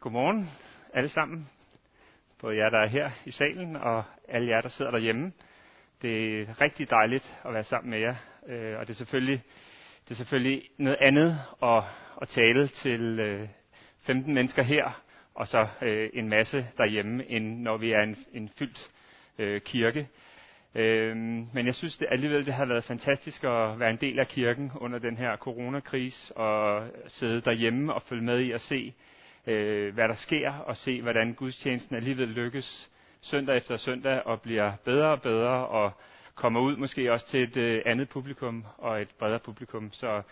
Godmorgen alle sammen. Både jer, der er her i salen, og alle jer, der sidder derhjemme. Det er rigtig dejligt at være sammen med jer. Øh, og det er selvfølgelig, det er selvfølgelig noget andet at, at tale til øh, 15 mennesker her, og så øh, en masse derhjemme, end når vi er en, en fyldt kirke. Men jeg synes det alligevel, det har været fantastisk at være en del af kirken under den her coronakrise, og sidde derhjemme og følge med i at se, øh, hvad der sker, og se, hvordan gudstjenesten alligevel lykkes søndag efter søndag, og bliver bedre og bedre, og kommer ud måske også til et øh, andet publikum, og et bredere publikum. Så,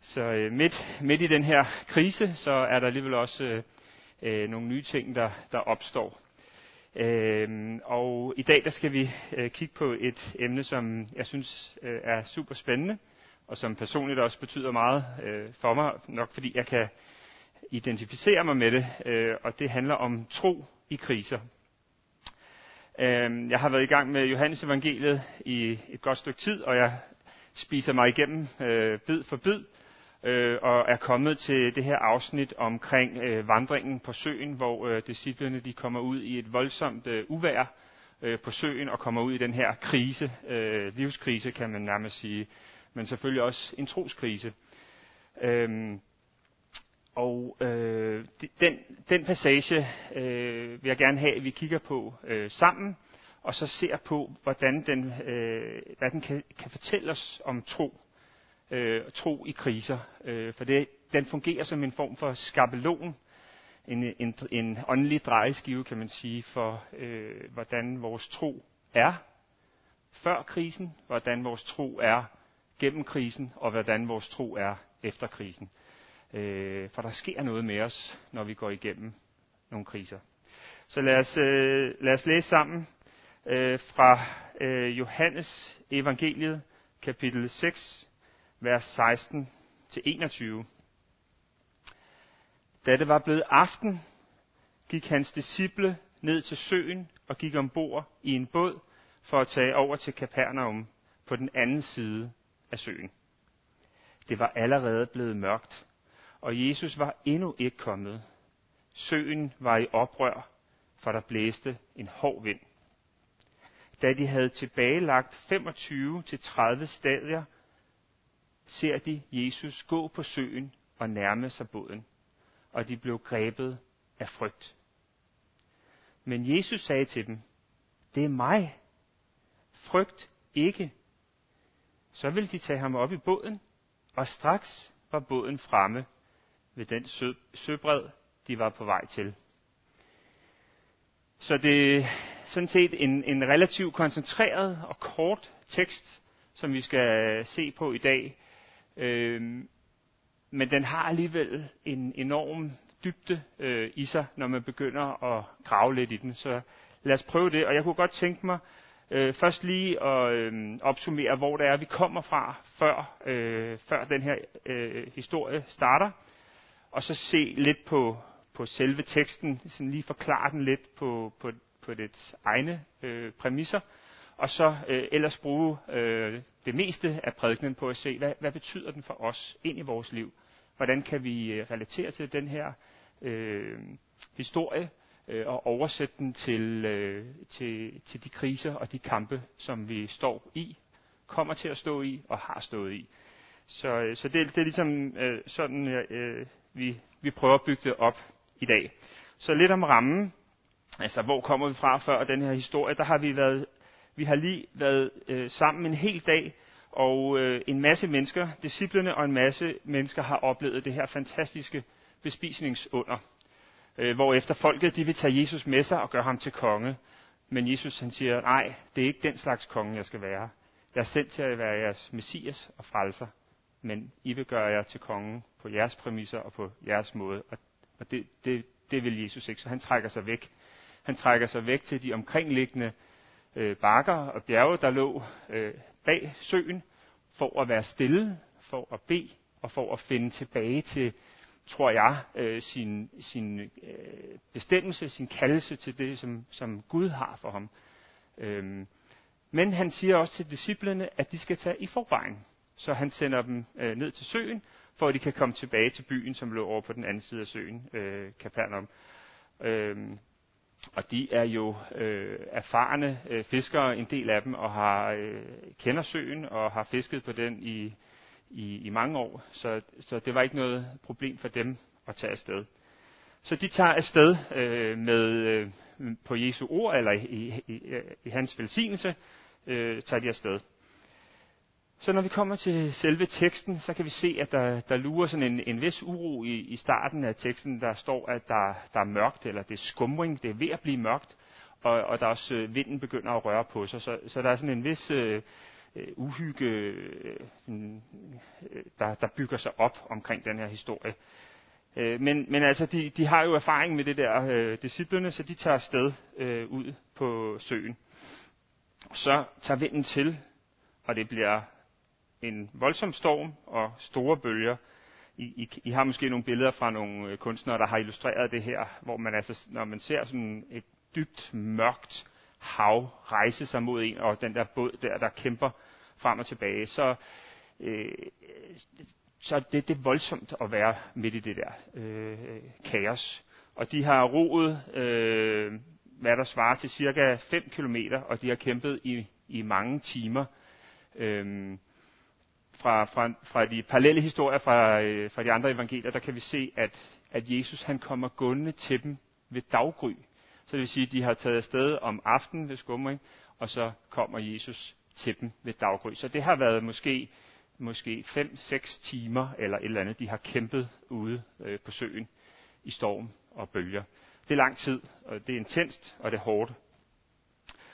så øh, midt, midt i den her krise, så er der alligevel også øh, øh, nogle nye ting, der, der opstår. Øhm, og i dag der skal vi øh, kigge på et emne, som jeg synes øh, er super spændende, og som personligt også betyder meget øh, for mig, nok fordi jeg kan identificere mig med det, øh, og det handler om tro i kriser. Øh, jeg har været i gang med Johannes evangeliet i et godt stykke tid, og jeg spiser mig igennem øh, bid for bid, øh, og er kommet til det her afsnit omkring øh, vandringen på søen, hvor øh, de kommer ud i et voldsomt øh, uvær øh, på søen og kommer ud i den her krise, øh, livskrise kan man nærmest sige, men selvfølgelig også en troskrise. Øh, og øh, den, den passage øh, vil jeg gerne have, at vi kigger på øh, sammen, og så ser på, hvordan den, øh, hvad den kan, kan fortælle os om tro øh, tro i kriser. Øh, for det, den fungerer som en form for skabelon, en, en, en åndelig drejeskive, kan man sige, for øh, hvordan vores tro er før krisen, hvordan vores tro er gennem krisen, og hvordan vores tro er efter krisen. Øh, for der sker noget med os, når vi går igennem nogle kriser. Så lad os, øh, lad os læse sammen øh, fra øh, Johannes evangeliet, kapitel 6, vers 16 til 21. Da det var blevet aften, gik hans disciple ned til søen og gik ombord i en båd for at tage over til Kapernaum på den anden side af søen. Det var allerede blevet mørkt, og Jesus var endnu ikke kommet. Søen var i oprør, for der blæste en hård vind. Da de havde tilbagelagt 25-30 stadier ser de Jesus gå på søen og nærme sig båden, og de blev grebet af frygt. Men Jesus sagde til dem, det er mig. Frygt ikke. Så ville de tage ham op i båden, og straks var båden fremme ved den sø, søbred, de var på vej til. Så det er sådan set en, en relativt koncentreret og kort tekst, som vi skal se på i dag, Øhm, men den har alligevel en enorm dybde øh, i sig, når man begynder at grave lidt i den. Så lad os prøve det. Og jeg kunne godt tænke mig øh, først lige at øh, opsummere, hvor det er, vi kommer fra, før, øh, før den her øh, historie starter. Og så se lidt på, på selve teksten, sådan lige forklare den lidt på, på, på dets egne øh, præmisser og så øh, ellers bruge øh, det meste af prædikenen på at se, hvad, hvad betyder den for os ind i vores liv? Hvordan kan vi øh, relatere til den her øh, historie øh, og oversætte den til, øh, til, til de kriser og de kampe, som vi står i, kommer til at stå i og har stået i. Så, øh, så det, det er ligesom øh, sådan, øh, vi, vi prøver at bygge det op i dag. Så lidt om rammen. Altså, hvor kommer vi fra før den her historie? Der har vi været vi har lige været øh, sammen en hel dag, og øh, en masse mennesker, disciplene og en masse mennesker har oplevet det her fantastiske bespisningsunder. Øh, hvor efter folket de vil tage Jesus med sig og gøre ham til konge. Men Jesus han siger, nej, det er ikke den slags konge, jeg skal være. Jeg er sendt til at være jeres messias og frelser, men I vil gøre jer til konge på jeres præmisser og på jeres måde. Og, og det, det, det vil Jesus ikke, så han trækker sig væk. Han trækker sig væk til de omkringliggende øh, bakker og bjerge, der lå øh, bag søen, for at være stille, for at bede og for at finde tilbage til, tror jeg, øh, sin, sin øh, bestemmelse, sin kaldelse til det, som, som Gud har for ham. Øhm, men han siger også til disciplene, at de skal tage i forvejen. Så han sender dem øh, ned til søen for at de kan komme tilbage til byen, som lå over på den anden side af søen, øh, Capernaum. Øhm, og de er jo øh, erfarne øh, fiskere, en del af dem, og har øh, kender søen og har fisket på den i, i, i mange år. Så, så det var ikke noget problem for dem at tage afsted. Så de tager afsted øh, med øh, på Jesu ord, eller i, i, i, i hans velsignelse, øh, tager de afsted. Så når vi kommer til selve teksten, så kan vi se, at der, der lurer sådan en, en vis uro i, i starten af teksten. Der står, at der, der er mørkt, eller det er skumring, det er ved at blive mørkt, og, og der også øh, vinden begynder at røre på sig. Så, så der er sådan en vis øh, øh uhygge, øh, øh, der, der bygger sig op omkring den her historie. Øh, men, men altså, de, de har jo erfaring med det der øh, disciplene, så de tager afsted øh, ud på søen. Så tager vinden til, og det bliver en voldsom storm og store bølger. I, I, I har måske nogle billeder fra nogle øh, kunstnere, der har illustreret det her, hvor man altså, når man ser sådan et dybt mørkt hav rejse sig mod en, og den der båd der, der kæmper frem og tilbage, så, øh, så det, det er voldsomt at være midt i det der øh, kaos. Og de har roet, øh, hvad der svarer til cirka 5 km, og de har kæmpet i, i mange timer. Øh, fra, fra, fra de parallelle historier fra, øh, fra de andre evangelier, der kan vi se, at, at Jesus han kommer gående til dem ved daggry. Så det vil sige, at de har taget afsted om aftenen ved skumring, og så kommer Jesus til dem ved daggry. Så det har været måske måske 5-6 timer eller et eller andet, de har kæmpet ude øh, på søen i storm og bølger. Det er lang tid, og det er intenst, og det er hårdt.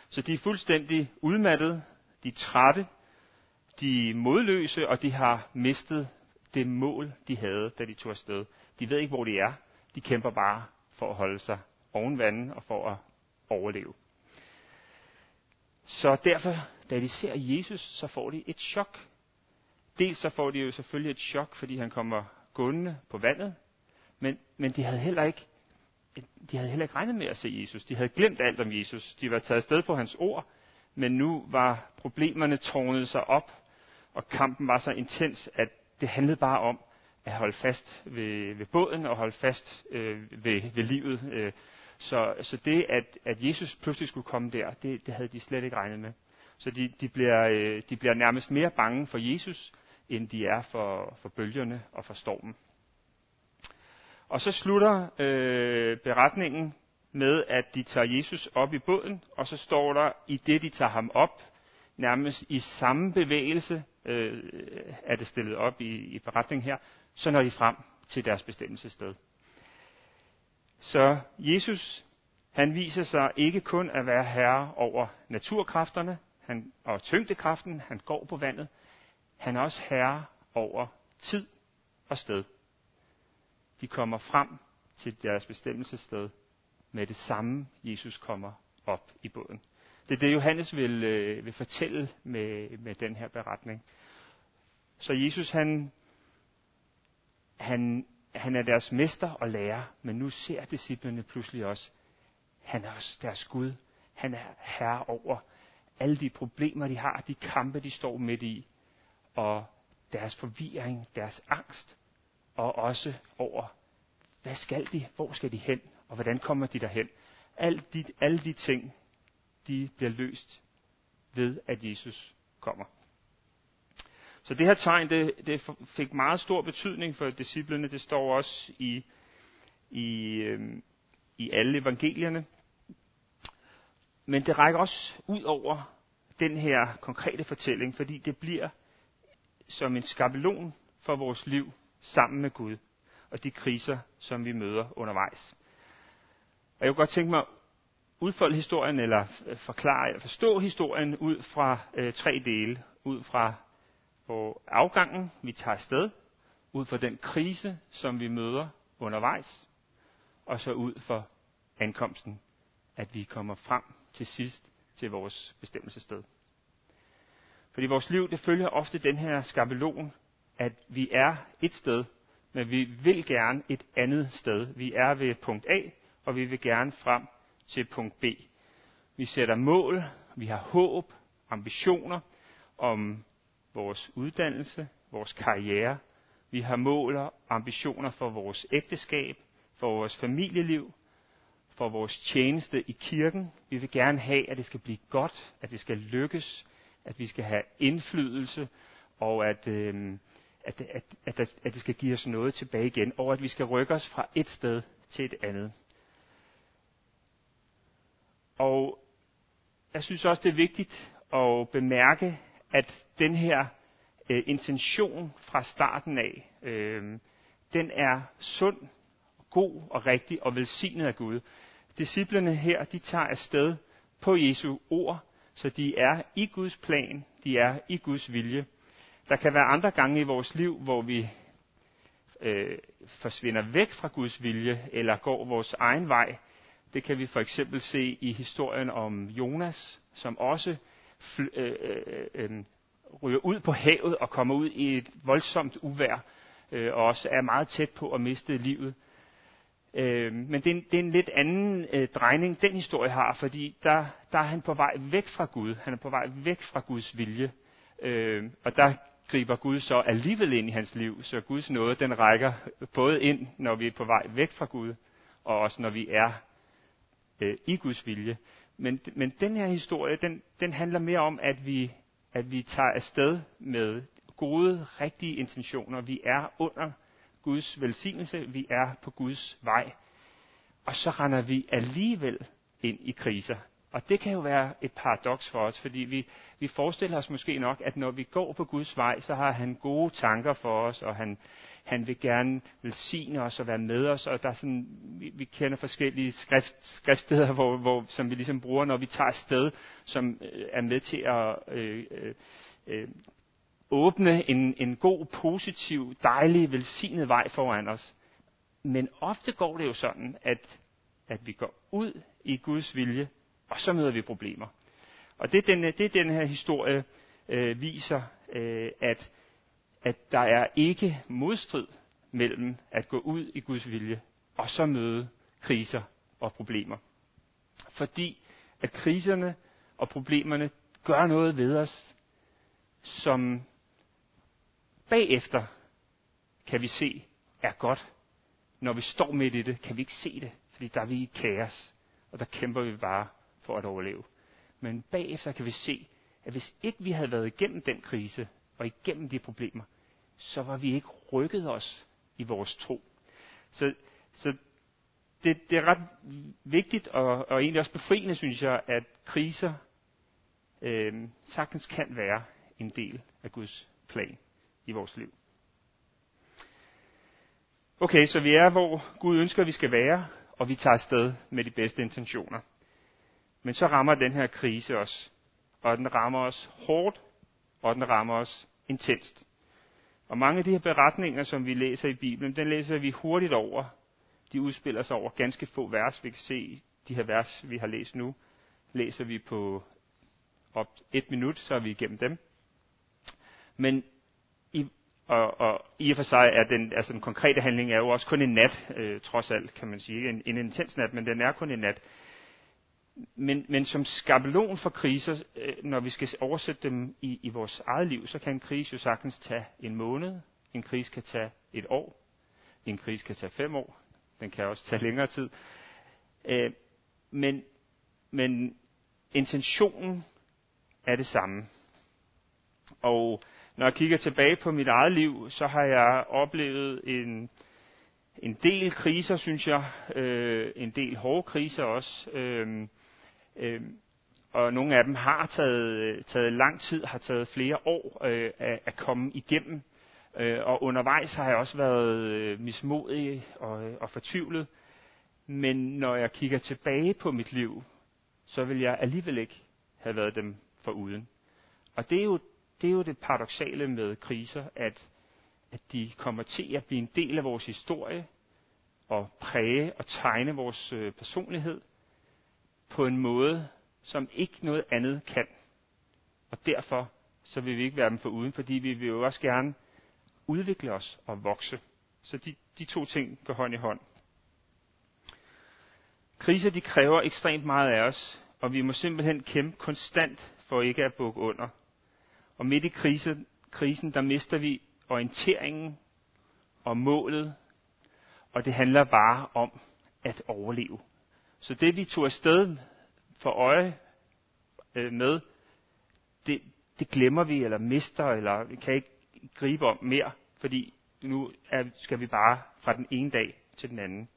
Så de er fuldstændig udmattede, de er trætte, de er modløse, og de har mistet det mål, de havde, da de tog afsted. De ved ikke, hvor de er. De kæmper bare for at holde sig oven vandet og for at overleve. Så derfor, da de ser Jesus, så får de et chok. Dels så får de jo selvfølgelig et chok, fordi han kommer gående på vandet, men, men de havde heller ikke de havde heller ikke regnet med at se Jesus. De havde glemt alt om Jesus. De var taget afsted på hans ord, men nu var problemerne tårnet sig op, og kampen var så intens, at det handlede bare om at holde fast ved, ved båden og holde fast øh, ved, ved livet. Øh. Så, så det, at, at Jesus pludselig skulle komme der, det, det havde de slet ikke regnet med. Så de, de, bliver, øh, de bliver nærmest mere bange for Jesus, end de er for, for bølgerne og for stormen. Og så slutter øh, beretningen med, at de tager Jesus op i båden, og så står der, i det de tager ham op, nærmest i samme bevægelse, øh, er det stillet op i, i beretningen her, så når de frem til deres bestemmelsessted. Så Jesus, han viser sig ikke kun at være herre over naturkræfterne han, og tyngdekraften, han går på vandet, han er også herre over tid og sted. De kommer frem til deres bestemmelsessted med det samme, Jesus kommer op i båden. Det er det, Johannes vil, øh, vil fortælle med, med den her beretning. Så Jesus, han, han, han er deres mester og lærer, men nu ser disciplene pludselig også, han er også deres Gud. Han er herre over alle de problemer, de har, de kampe, de står midt i og deres forvirring, deres angst, og også over, hvad skal de, hvor skal de hen, og hvordan kommer de derhen. Alt de, alle de ting, de bliver løst ved, at Jesus kommer. Så det her tegn, det, det fik meget stor betydning for disciplene. Det står også i, i, øhm, i alle evangelierne. Men det rækker også ud over den her konkrete fortælling, fordi det bliver som en skabelon for vores liv sammen med Gud og de kriser, som vi møder undervejs. Og jeg kunne godt tænke mig udfolde historien, eller øh, forklare, eller forstå historien ud fra øh, tre dele. Ud fra på afgangen, vi tager afsted, ud fra den krise, som vi møder undervejs, og så ud for ankomsten, at vi kommer frem til sidst til vores bestemmelsessted. Fordi vores liv, det følger ofte den her skabelon, at vi er et sted, men vi vil gerne et andet sted. Vi er ved punkt A, og vi vil gerne frem til punkt B. Vi sætter mål, vi har håb, ambitioner om vores uddannelse, vores karriere, Vi har mål og ambitioner for vores ægteskab, for vores familieliv, for vores tjeneste i kirken. Vi vil gerne have, at det skal blive godt, at det skal lykkes, at vi skal have indflydelse, og at, øh, at, at, at, at det skal give os noget tilbage igen, og at vi skal rykke os fra et sted til et andet. Og jeg synes også, det er vigtigt at bemærke, at den her øh, intention fra starten af, øh, den er sund, god og rigtig og velsignet af Gud. Disciplerne her, de tager afsted på Jesu ord, så de er i Guds plan, de er i Guds vilje. Der kan være andre gange i vores liv, hvor vi øh, forsvinder væk fra Guds vilje, eller går vores egen vej. Det kan vi for eksempel se i historien om Jonas, som også fl- øh, øh, øh, ryger ud på havet og kommer ud i et voldsomt uvær, øh, og også er meget tæt på at miste livet. Øh, men det er, en, det er en lidt anden øh, drejning, den historie har, fordi der, der er han på vej væk fra Gud. Han er på vej væk fra Guds vilje. Øh, og der griber Gud så alligevel ind i hans liv, så Guds nåde, den rækker både ind, når vi er på vej væk fra Gud, og også når vi er øh, i Guds vilje. Men, men den her historie, den, den handler mere om, at vi, at vi tager afsted med gode, rigtige intentioner. Vi er under Guds velsignelse, vi er på Guds vej. Og så render vi alligevel ind i kriser. Og det kan jo være et paradoks for os, fordi vi, vi forestiller os måske nok, at når vi går på Guds vej, så har han gode tanker for os, og han, han vil gerne velsigne os og være med os, og der er sådan, vi, vi kender forskellige skrift, skriftsteder, hvor, hvor, som vi ligesom bruger, når vi tager sted, som øh, er med til at øh, øh, øh, åbne en, en god, positiv, dejlig, velsignet vej foran os. Men ofte går det jo sådan, at, at vi går ud i Guds vilje, og så møder vi problemer. Og det den, det den her historie øh, viser, øh, at, at der er ikke modstrid mellem at gå ud i Guds vilje, og så møde kriser og problemer. Fordi at kriserne og problemerne gør noget ved os, som bagefter kan vi se er godt. Når vi står midt i det, kan vi ikke se det, fordi der er vi i kaos, og der kæmper vi bare for at overleve. Men bagefter kan vi se, at hvis ikke vi havde været igennem den krise og igennem de problemer, så var vi ikke rykket os i vores tro. Så, så det, det er ret vigtigt og, og egentlig også befriende, synes jeg, at kriser øh, sagtens kan være en del af Guds plan i vores liv. Okay, så vi er, hvor Gud ønsker, at vi skal være, og vi tager afsted med de bedste intentioner. Men så rammer den her krise os, og den rammer os hårdt, og den rammer os intenst. Og mange af de her beretninger, som vi læser i Bibelen, den læser vi hurtigt over. De udspiller sig over ganske få vers. Vi kan se de her vers, vi har læst nu, læser vi på op et minut, så er vi igennem dem. Men i, og, og i og for sig er den, altså den konkrete handling er jo også kun en nat, øh, trods alt kan man sige. En, en intens nat, men den er kun en nat. Men, men som skabelon for kriser, øh, når vi skal oversætte dem i, i vores eget liv, så kan en krise jo sagtens tage en måned, en krise kan tage et år, en krise kan tage fem år, den kan også tage længere tid. Øh, men, men intentionen er det samme. Og når jeg kigger tilbage på mit eget liv, så har jeg oplevet en, en del kriser, synes jeg. Øh, en del hårde kriser også. Øh, øh, og nogle af dem har taget, øh, taget lang tid, har taget flere år øh, at, at komme igennem. Øh, og undervejs har jeg også været øh, mismodig og, øh, og fortvivlet. Men når jeg kigger tilbage på mit liv, så vil jeg alligevel ikke have været dem for uden. Og det er jo det, er jo det paradoxale med kriser, at, at de kommer til at blive en del af vores historie, og præge og tegne vores øh, personlighed på en måde, som ikke noget andet kan. Og derfor så vil vi ikke være dem for uden, fordi vi vil jo også gerne udvikle os og vokse. Så de, de to ting går hånd i hånd. Kriser de kræver ekstremt meget af os, og vi må simpelthen kæmpe konstant for ikke at bukke under. Og midt i krise, krisen, der mister vi orienteringen og målet, og det handler bare om at overleve. Så det vi tog afsted for øje øh, med, det, det glemmer vi, eller mister, eller vi kan ikke gribe om mere, fordi nu er, skal vi bare fra den ene dag til den anden.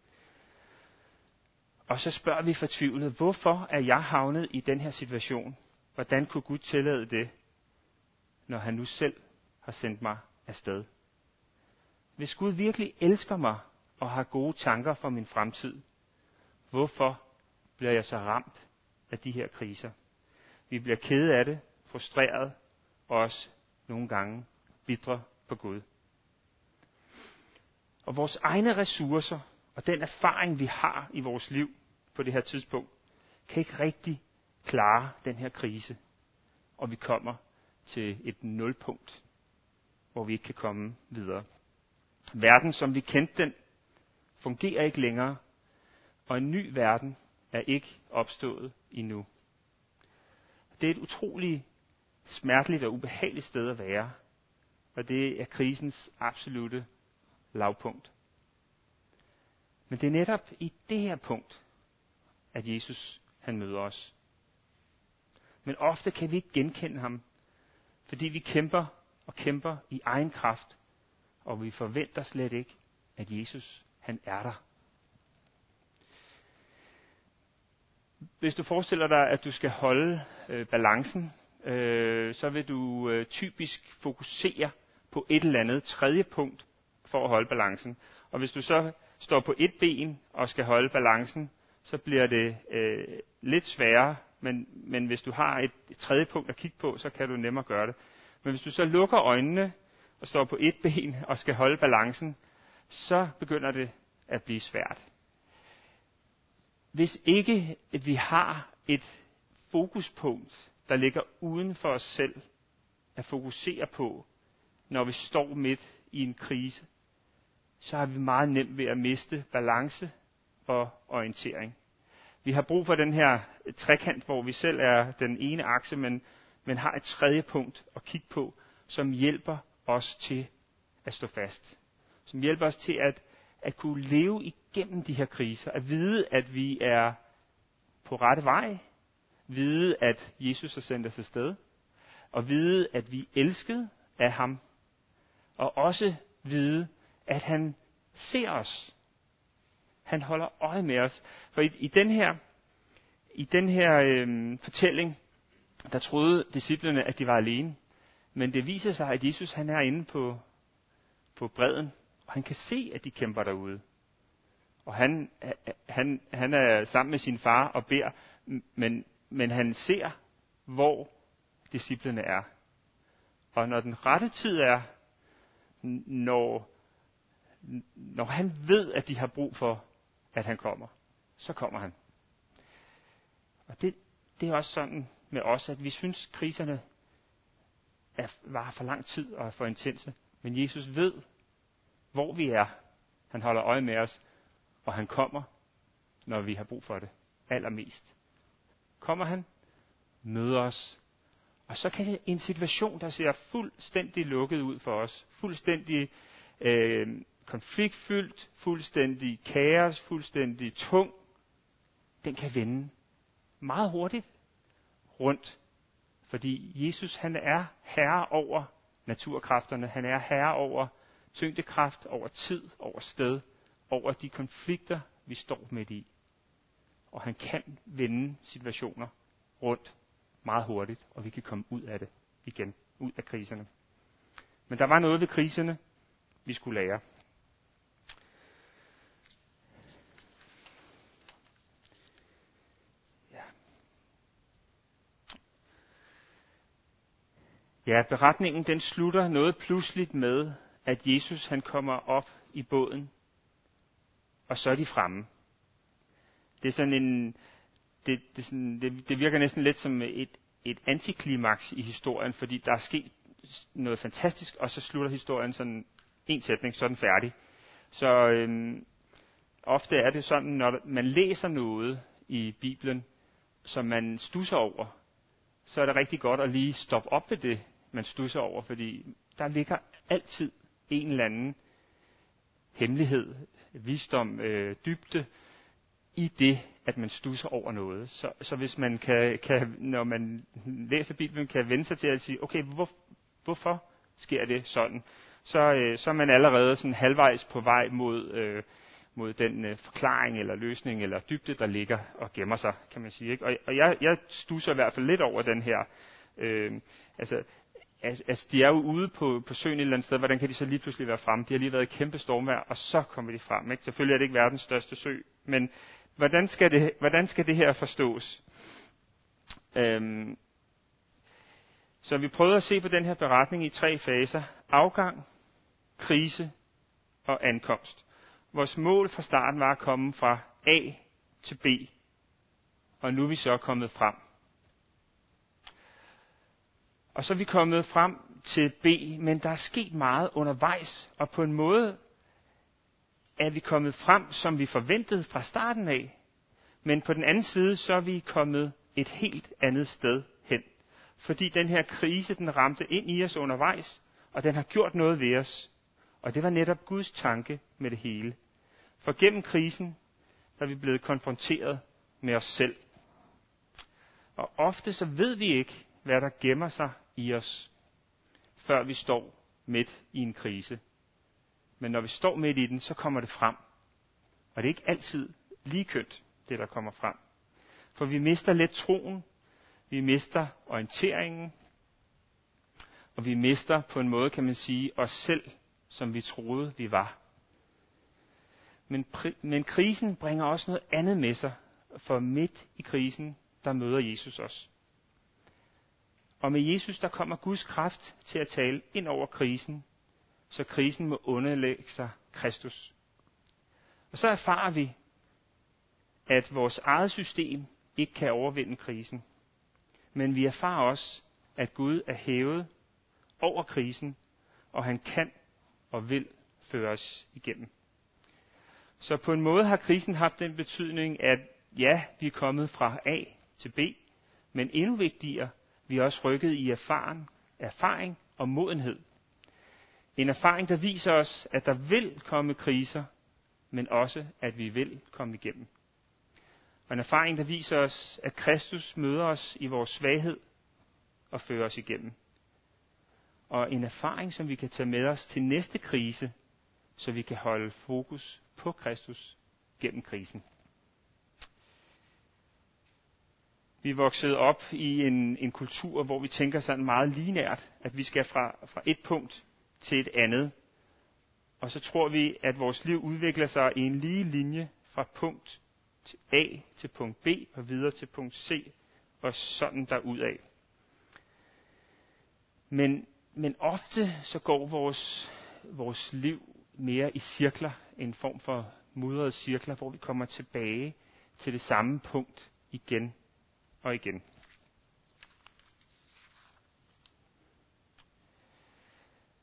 Og så spørger vi fortvivlet, hvorfor er jeg havnet i den her situation? Hvordan kunne Gud tillade det, når han nu selv har sendt mig afsted? Hvis Gud virkelig elsker mig og har gode tanker for min fremtid, hvorfor bliver jeg så ramt af de her kriser? Vi bliver kede af det, frustreret og også nogle gange bitre på Gud. Og vores egne ressourcer og den erfaring, vi har i vores liv på det her tidspunkt, kan ikke rigtig klare den her krise. Og vi kommer til et nulpunkt, hvor vi ikke kan komme videre. Verden, som vi kendte den, fungerer ikke længere, og en ny verden er ikke opstået endnu. Det er et utroligt smerteligt og ubehageligt sted at være, og det er krisens absolute lavpunkt. Men det er netop i det her punkt, at Jesus han møder os. Men ofte kan vi ikke genkende ham, fordi vi kæmper og kæmper i egen kraft, og vi forventer slet ikke, at Jesus han er der. Hvis du forestiller dig, at du skal holde øh, balancen, øh, så vil du øh, typisk fokusere på et eller andet tredje punkt for at holde balancen. Og hvis du så står på et ben og skal holde balancen, så bliver det øh, lidt sværere, men, men hvis du har et, et tredje punkt at kigge på, så kan du nemmere gøre det. Men hvis du så lukker øjnene og står på et ben og skal holde balancen, så begynder det at blive svært. Hvis ikke at vi har et fokuspunkt, der ligger uden for os selv, at fokusere på, når vi står midt i en krise, så har vi meget nemt ved at miste balance og orientering. Vi har brug for den her trekant, hvor vi selv er den ene akse, men, men har et tredje punkt at kigge på, som hjælper os til at stå fast. Som hjælper os til at, at kunne leve igennem de her kriser. At vide, at vi er på rette vej. Vide, at Jesus har sendt os afsted. Og vide, at vi er elsket af ham. Og også vide, at han ser os. Han holder øje med os. For i, i den her, i den her øh, fortælling, der troede disciplene, at de var alene. Men det viser sig, at Jesus han er inde på, på bredden, og han kan se, at de kæmper derude. Og han, han, han er sammen med sin far og beder, men, men han ser, hvor disciplene er. Og når den rette tid er, når, når han ved, at de har brug for, at han kommer, så kommer han. Og det, det er også sådan med os, at vi synes, kriserne er, var for lang tid og er for intense. Men Jesus ved, hvor vi er. Han holder øje med os, og han kommer, når vi har brug for det allermest. Kommer han, møder os, og så kan en situation, der ser fuldstændig lukket ud for os, fuldstændig øh, konfliktfyldt, fuldstændig kaos, fuldstændig tung, den kan vende meget hurtigt rundt. Fordi Jesus han er herre over naturkræfterne. Han er herre over tyngdekraft, over tid, over sted, over de konflikter, vi står midt i. Og han kan vende situationer rundt meget hurtigt, og vi kan komme ud af det igen, ud af kriserne. Men der var noget ved kriserne, vi skulle lære. Ja. ja, beretningen den slutter noget pludseligt med, at Jesus han kommer op i båden, og så er de fremme. Det er sådan en, det, det, sådan, det, det virker næsten lidt som et, et antiklimaks i historien, fordi der er sket noget fantastisk, og så slutter historien sådan en sætning, så er den færdig. Så øhm, ofte er det sådan, når man læser noget i Bibelen, som man stusser over, så er det rigtig godt at lige stoppe op ved det, man stusser over, fordi der ligger altid en eller anden hemmelighed, visdom, øh, dybde i det, at man stusser over noget. Så, så hvis man kan, kan, når man læser Bibelen, kan vende sig til at sige, okay, hvor, hvorfor sker det sådan? Så, øh, så er man allerede sådan halvvejs på vej mod, øh, mod den øh, forklaring eller løsning eller dybde, der ligger og gemmer sig, kan man sige. Ikke? Og, og jeg, jeg stusser i hvert fald lidt over den her. Øh, altså, altså, de er jo ude på, på søen et eller andet sted, hvordan kan de så lige pludselig være fremme? De har lige været i kæmpe stormvejr, og så kommer de frem. Ikke? Selvfølgelig er det ikke verdens største sø, men hvordan skal det, hvordan skal det her forstås? Øhm, så vi prøvede at se på den her beretning i tre faser. Afgang, krise og ankomst. Vores mål fra starten var at komme fra A til B, og nu er vi så kommet frem. Og så er vi kommet frem til B, men der er sket meget undervejs, og på en måde er vi kommet frem, som vi forventede fra starten af, men på den anden side, så er vi kommet et helt andet sted hen. Fordi den her krise, den ramte ind i os undervejs, og den har gjort noget ved os. Og det var netop Guds tanke med det hele. For gennem krisen, der er vi blevet konfronteret med os selv. Og ofte så ved vi ikke, hvad der gemmer sig i os, før vi står midt i en krise. Men når vi står midt i den, så kommer det frem. Og det er ikke altid lige kønt, det der kommer frem. For vi mister let troen, vi mister orienteringen, og vi mister på en måde, kan man sige, os selv, som vi troede, vi var. Men, men krisen bringer også noget andet med sig, for midt i krisen, der møder Jesus os. Og med Jesus, der kommer Guds kraft til at tale ind over krisen, så krisen må underlægge sig Kristus. Og så erfarer vi, at vores eget system ikke kan overvinde krisen. Men vi erfarer også, at Gud er hævet over krisen, og han kan og vil føre os igennem. Så på en måde har krisen haft den betydning, at ja, vi er kommet fra A til B, men endnu vigtigere, vi er også rykket i erfaring, erfaring og modenhed. En erfaring, der viser os, at der vil komme kriser, men også, at vi vil komme igennem. Og en erfaring, der viser os, at Kristus møder os i vores svaghed og fører os igennem. Og en erfaring, som vi kan tage med os til næste krise, så vi kan holde fokus på Kristus gennem krisen. Vi er vokset op i en, en kultur, hvor vi tænker sådan meget linært, at vi skal fra, fra et punkt til et andet. Og så tror vi, at vores liv udvikler sig i en lige linje fra punkt til A til punkt B og videre til punkt C og sådan derudad. Men, men ofte så går vores, vores liv mere i cirkler, en form for mudrede cirkler, hvor vi kommer tilbage til det samme punkt igen og igen.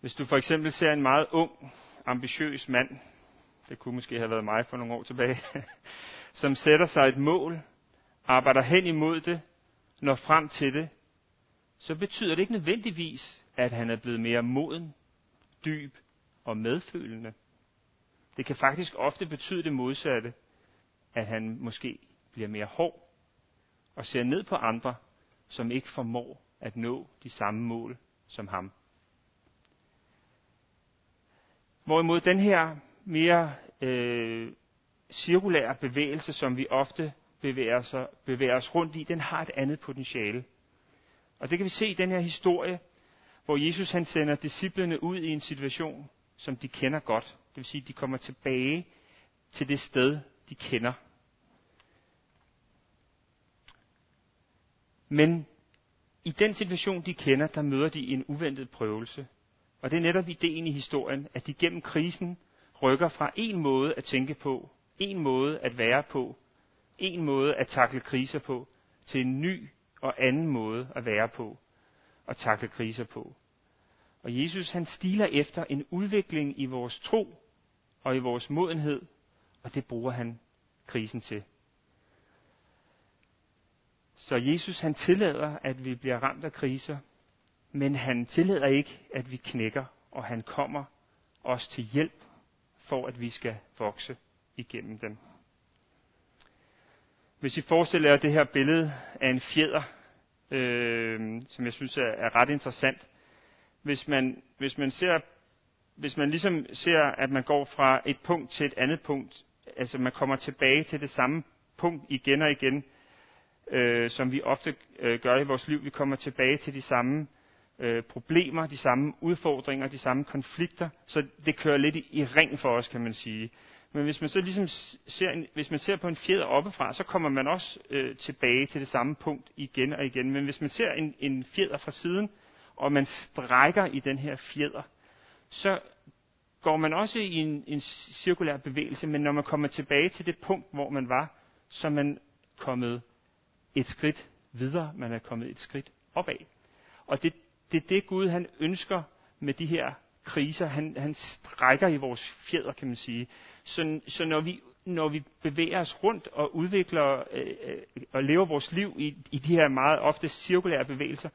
Hvis du for eksempel ser en meget ung, ambitiøs mand, det kunne måske have været mig for nogle år tilbage, som sætter sig et mål, arbejder hen imod det, når frem til det, så betyder det ikke nødvendigvis, at han er blevet mere moden, dyb og medfølende. Det kan faktisk ofte betyde det modsatte, at han måske bliver mere hård og ser ned på andre, som ikke formår at nå de samme mål som ham. Hvorimod den her mere øh, cirkulære bevægelse, som vi ofte bevæger sig, bevæger os rundt i, den har et andet potentiale. Og det kan vi se i den her historie, hvor Jesus han sender disciplene ud i en situation, som de kender godt. Det vil sige, at de kommer tilbage til det sted, de kender. Men i den situation, de kender, der møder de en uventet prøvelse. Og det er netop ideen i historien, at de gennem krisen rykker fra en måde at tænke på, en måde at være på, en måde at takle kriser på, til en ny og anden måde at være på og takle kriser på. Og Jesus han stiler efter en udvikling i vores tro og i vores modenhed, og det bruger han krisen til. Så Jesus han tillader, at vi bliver ramt af kriser, men han tillader ikke, at vi knækker, og han kommer os til hjælp for at vi skal vokse igennem dem. Hvis I forestiller jer det her billede af en fjeder, øh, som jeg synes er, er ret interessant. Hvis man, hvis man ser, hvis man ligesom ser, at man går fra et punkt til et andet punkt, altså man kommer tilbage til det samme punkt igen og igen, øh, som vi ofte øh, gør i vores liv. Vi kommer tilbage til de samme øh, problemer, de samme udfordringer, de samme konflikter, så det kører lidt i, i ring for os, kan man sige. Men hvis man så ligesom ser, en, hvis man ser på en fjeder oppefra, så kommer man også øh, tilbage til det samme punkt igen og igen. Men hvis man ser en, en fjeder fra siden, og man strækker i den her fjeder, så går man også i en, en cirkulær bevægelse, men når man kommer tilbage til det punkt, hvor man var, så er man kommet et skridt videre, man er kommet et skridt opad. Og det, det er det Gud, han ønsker med de her kriser. Han, han strækker i vores fjeder, kan man sige. Så, så når, vi, når vi bevæger os rundt og udvikler øh, øh, og lever vores liv i, i de her meget ofte cirkulære bevægelser,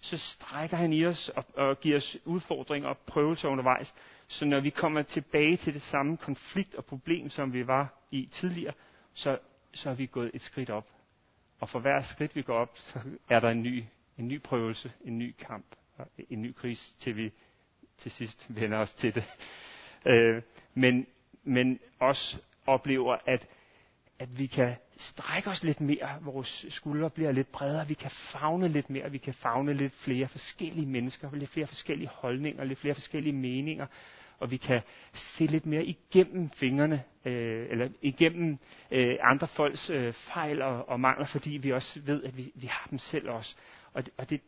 så strækker han i os og, og giver os udfordringer og prøvelser undervejs. Så når vi kommer tilbage til det samme konflikt og problem, som vi var i tidligere, så, så er vi gået et skridt op. Og for hver skridt, vi går op, så er der en ny, en ny prøvelse, en ny kamp, en ny kris, til vi til sidst vender os til det. Øh, men, men også oplever, at, at vi kan strække os lidt mere, vores skuldre bliver lidt bredere, vi kan fagne lidt mere, vi kan fagne lidt flere forskellige mennesker, lidt flere forskellige holdninger, lidt flere forskellige meninger, og vi kan se lidt mere igennem fingrene, øh, eller igennem øh, andre folks øh, fejl og, og mangler, fordi vi også ved, at vi, vi har dem selv også. Og, og det,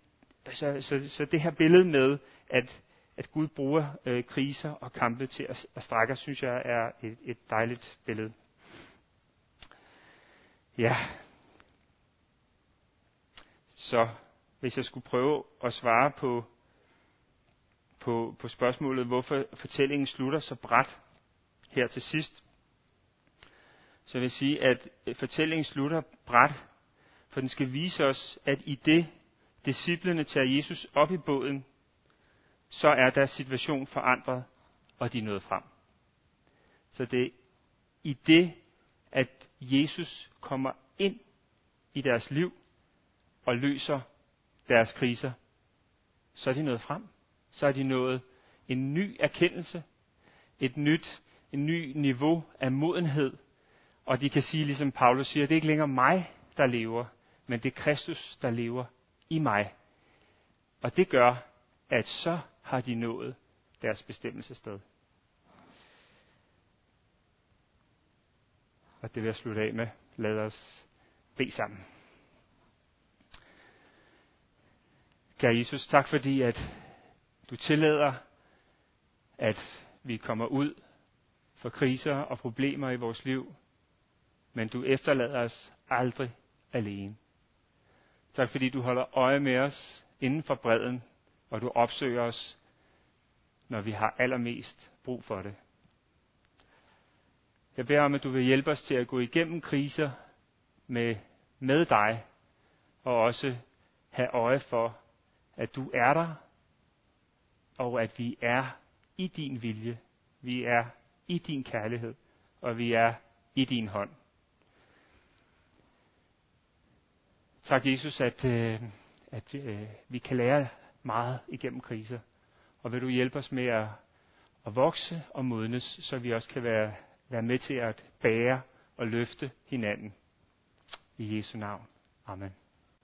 så, så, så det her billede med, at at Gud bruger øh, kriser og kampe til at, at strække, synes jeg er et, et dejligt billede. Ja. Så hvis jeg skulle prøve at svare på, på, på spørgsmålet, hvorfor fortællingen slutter så bræt her til sidst, så vil jeg sige, at øh, fortællingen slutter bræt, for den skal vise os, at i det disciplene tager Jesus op i båden, så er deres situation forandret, og de er nået frem. Så det er i det, at Jesus kommer ind i deres liv og løser deres kriser, så er de nået frem. Så er de nået en ny erkendelse, et nyt, en ny niveau af modenhed, og de kan sige, ligesom Paulus siger, det er ikke længere mig, der lever, men det er Kristus, der lever i mig. Og det gør, at så har de nået deres bestemmelsessted. Og det vil jeg slutte af med. Lad os bede sammen. Kære Jesus, tak fordi, at du tillader, at vi kommer ud for kriser og problemer i vores liv, men du efterlader os aldrig alene. Tak fordi du holder øje med os inden for bredden og du opsøger os, når vi har allermest brug for det. Jeg beder om, at du vil hjælpe os til at gå igennem kriser med, med dig, og også have øje for, at du er der, og at vi er i din vilje, vi er i din kærlighed, og vi er i din hånd. Tak Jesus, at, øh, at øh, vi kan lære meget igennem kriser. Og vil du hjælpe os med at, at vokse og modnes, så vi også kan være, være med til at bære og løfte hinanden. I Jesu navn. Amen.